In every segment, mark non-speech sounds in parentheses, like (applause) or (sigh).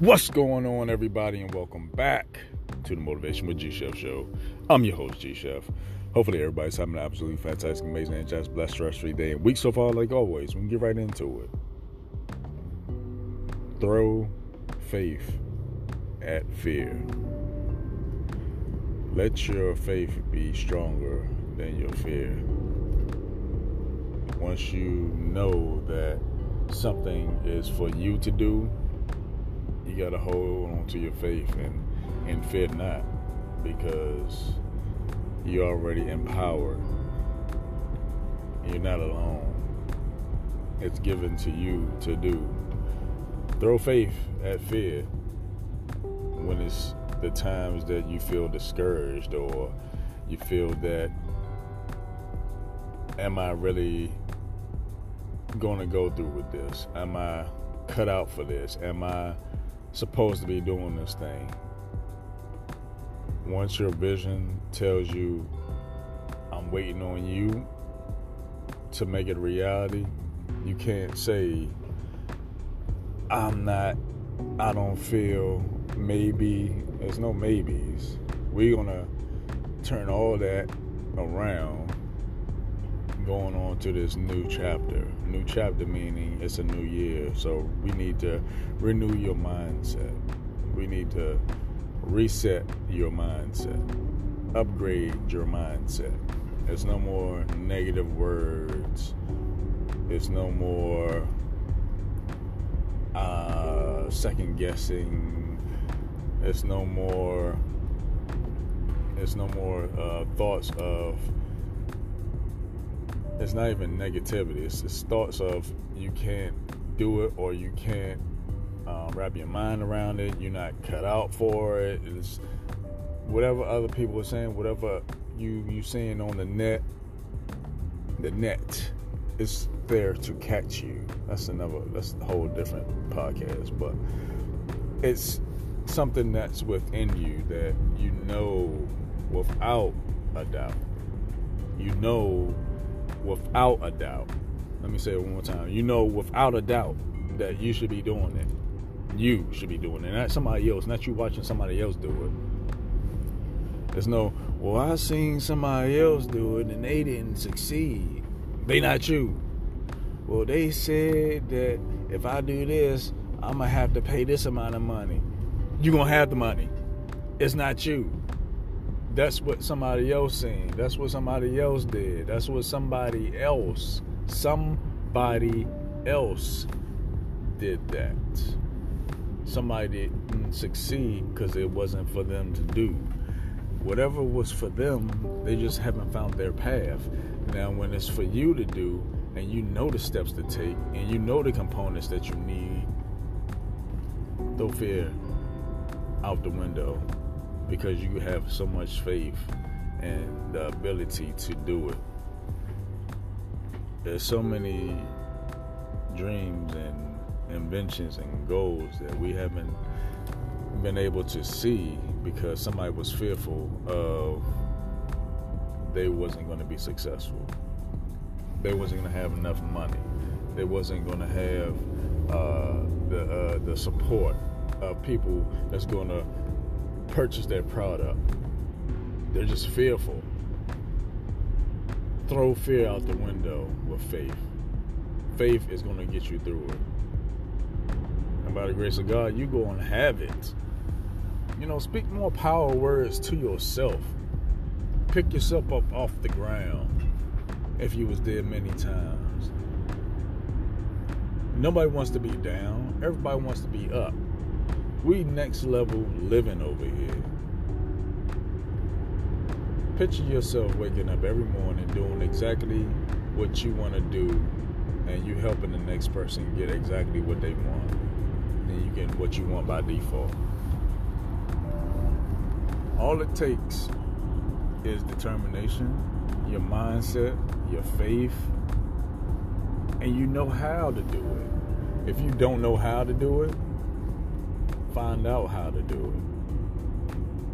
What's going on, everybody, and welcome back to the Motivation with G Chef Show. I'm your host, G Chef. Hopefully, everybody's having an absolutely fantastic, amazing, and just blessed, stress-free day and week so far. Like always, we get right into it. Throw faith at fear. Let your faith be stronger than your fear. Once you know that something is for you to do, you got to hold on to your faith and, and fear not because you're already empowered. You're not alone. It's given to you to do. Throw faith at fear when it's the times that you feel discouraged or you feel that am I really going to go through with this? Am I cut out for this? Am I supposed to be doing this thing. Once your vision tells you, I'm waiting on you to make it reality, you can't say, I'm not, I don't feel, maybe. There's no maybes. We're going to turn all that around going on to this new chapter. New chapter meaning it's a new year. So we need to renew your mindset. We need to reset your mindset. Upgrade your mindset. There's no more negative words. There's no more uh, second guessing. There's no more. There's no more uh, thoughts of it's not even negativity. It's just thoughts of you can't do it or you can't um, wrap your mind around it. You're not cut out for it. It's whatever other people are saying, whatever you you seeing on the net. The net is there to catch you. That's another. That's a whole different podcast, but it's something that's within you that you know without a doubt. You know without a doubt. Let me say it one more time. You know without a doubt that you should be doing it. You should be doing it, not somebody else, not you watching somebody else do it. There's no, well, I seen somebody else do it and they didn't succeed. They not you. Well, they said that if I do this, I'm gonna have to pay this amount of money. You're gonna have the money. It's not you that's what somebody else seen. That's what somebody else did. That's what somebody else, somebody else did that. Somebody didn't succeed because it wasn't for them to do. Whatever was for them, they just haven't found their path. Now, when it's for you to do, and you know the steps to take, and you know the components that you need, throw fear out the window because you have so much faith and the ability to do it. There's so many dreams and inventions and goals that we haven't been able to see because somebody was fearful of they wasn't going to be successful. They wasn't going to have enough money. They wasn't going to have uh, the uh, the support of people that's going to purchase their product. They're just fearful. Throw fear out the window with faith. Faith is going to get you through it. And by the grace of God, you go and have it. You know, speak more power words to yourself. Pick yourself up off the ground if you was there many times. Nobody wants to be down. Everybody wants to be up. We next level living over here. Picture yourself waking up every morning doing exactly what you want to do, and you helping the next person get exactly what they want, and you get what you want by default. All it takes is determination, your mindset, your faith, and you know how to do it. If you don't know how to do it, find out how to do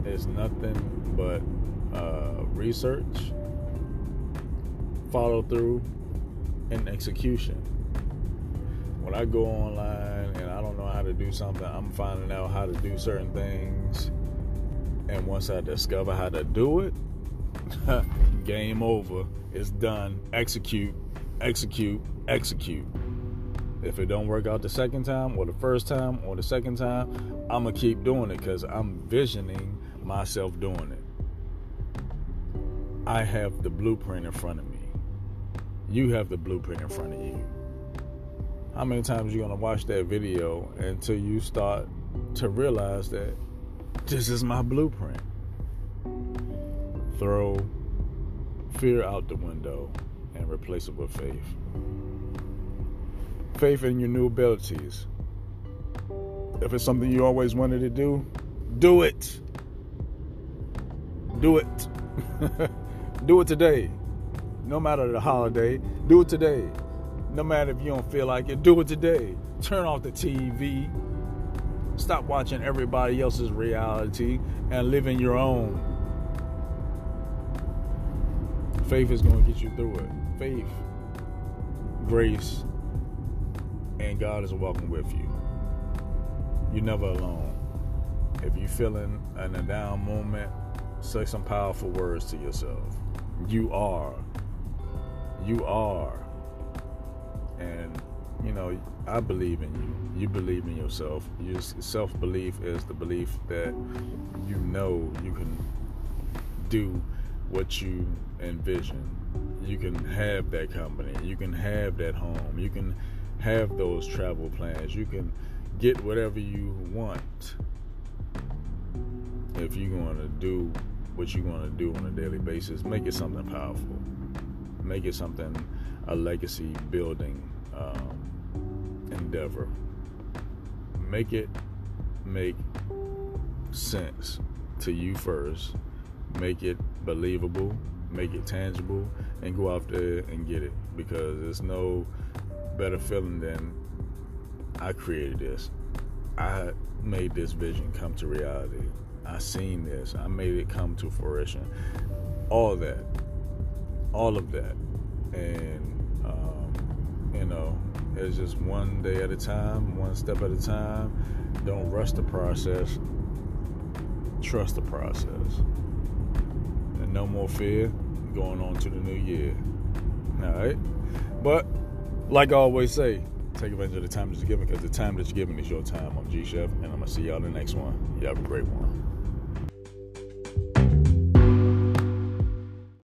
it. It's nothing but uh, research, follow through, and execution. When I go online and I don't know how to do something, I'm finding out how to do certain things. And once I discover how to do it, (laughs) game over. It's done. Execute, execute, execute. If it don't work out the second time or the first time or the second time, I'm gonna keep doing it because I'm visioning myself doing it. I have the blueprint in front of me. You have the blueprint in front of you. How many times you gonna watch that video until you start to realize that this is my blueprint? Throw fear out the window and replace it with faith. Faith in your new abilities. If it's something you always wanted to do, do it. Do it. (laughs) do it today. No matter the holiday, do it today. No matter if you don't feel like it, do it today. Turn off the TV. Stop watching everybody else's reality and live in your own. Faith is going to get you through it. Faith, grace, and God is walking with you. You're never alone. If you're feeling in a down moment, say some powerful words to yourself. You are. You are. And, you know, I believe in you. You believe in yourself. Your self belief is the belief that you know you can do what you envision. You can have that company. You can have that home. You can have those travel plans. You can get whatever you want if you're going to do what you're going to do on a daily basis. Make it something powerful. Make it something a legacy building um, endeavor. Make it make sense to you first. Make it believable, make it tangible, and go out there and get it because there's no better feeling than I created this. I made this vision come to reality. I seen this. I made it come to fruition. All that, all of that, and um, you know, it's just one day at a time, one step at a time. Don't rush the process. Trust the process and no more fear going on to the new year. All right? But, like I always say, take advantage of the time that you're given because the time that you're given is your time. I'm G Chef, and I'm going to see y'all in the next one. You have a great one.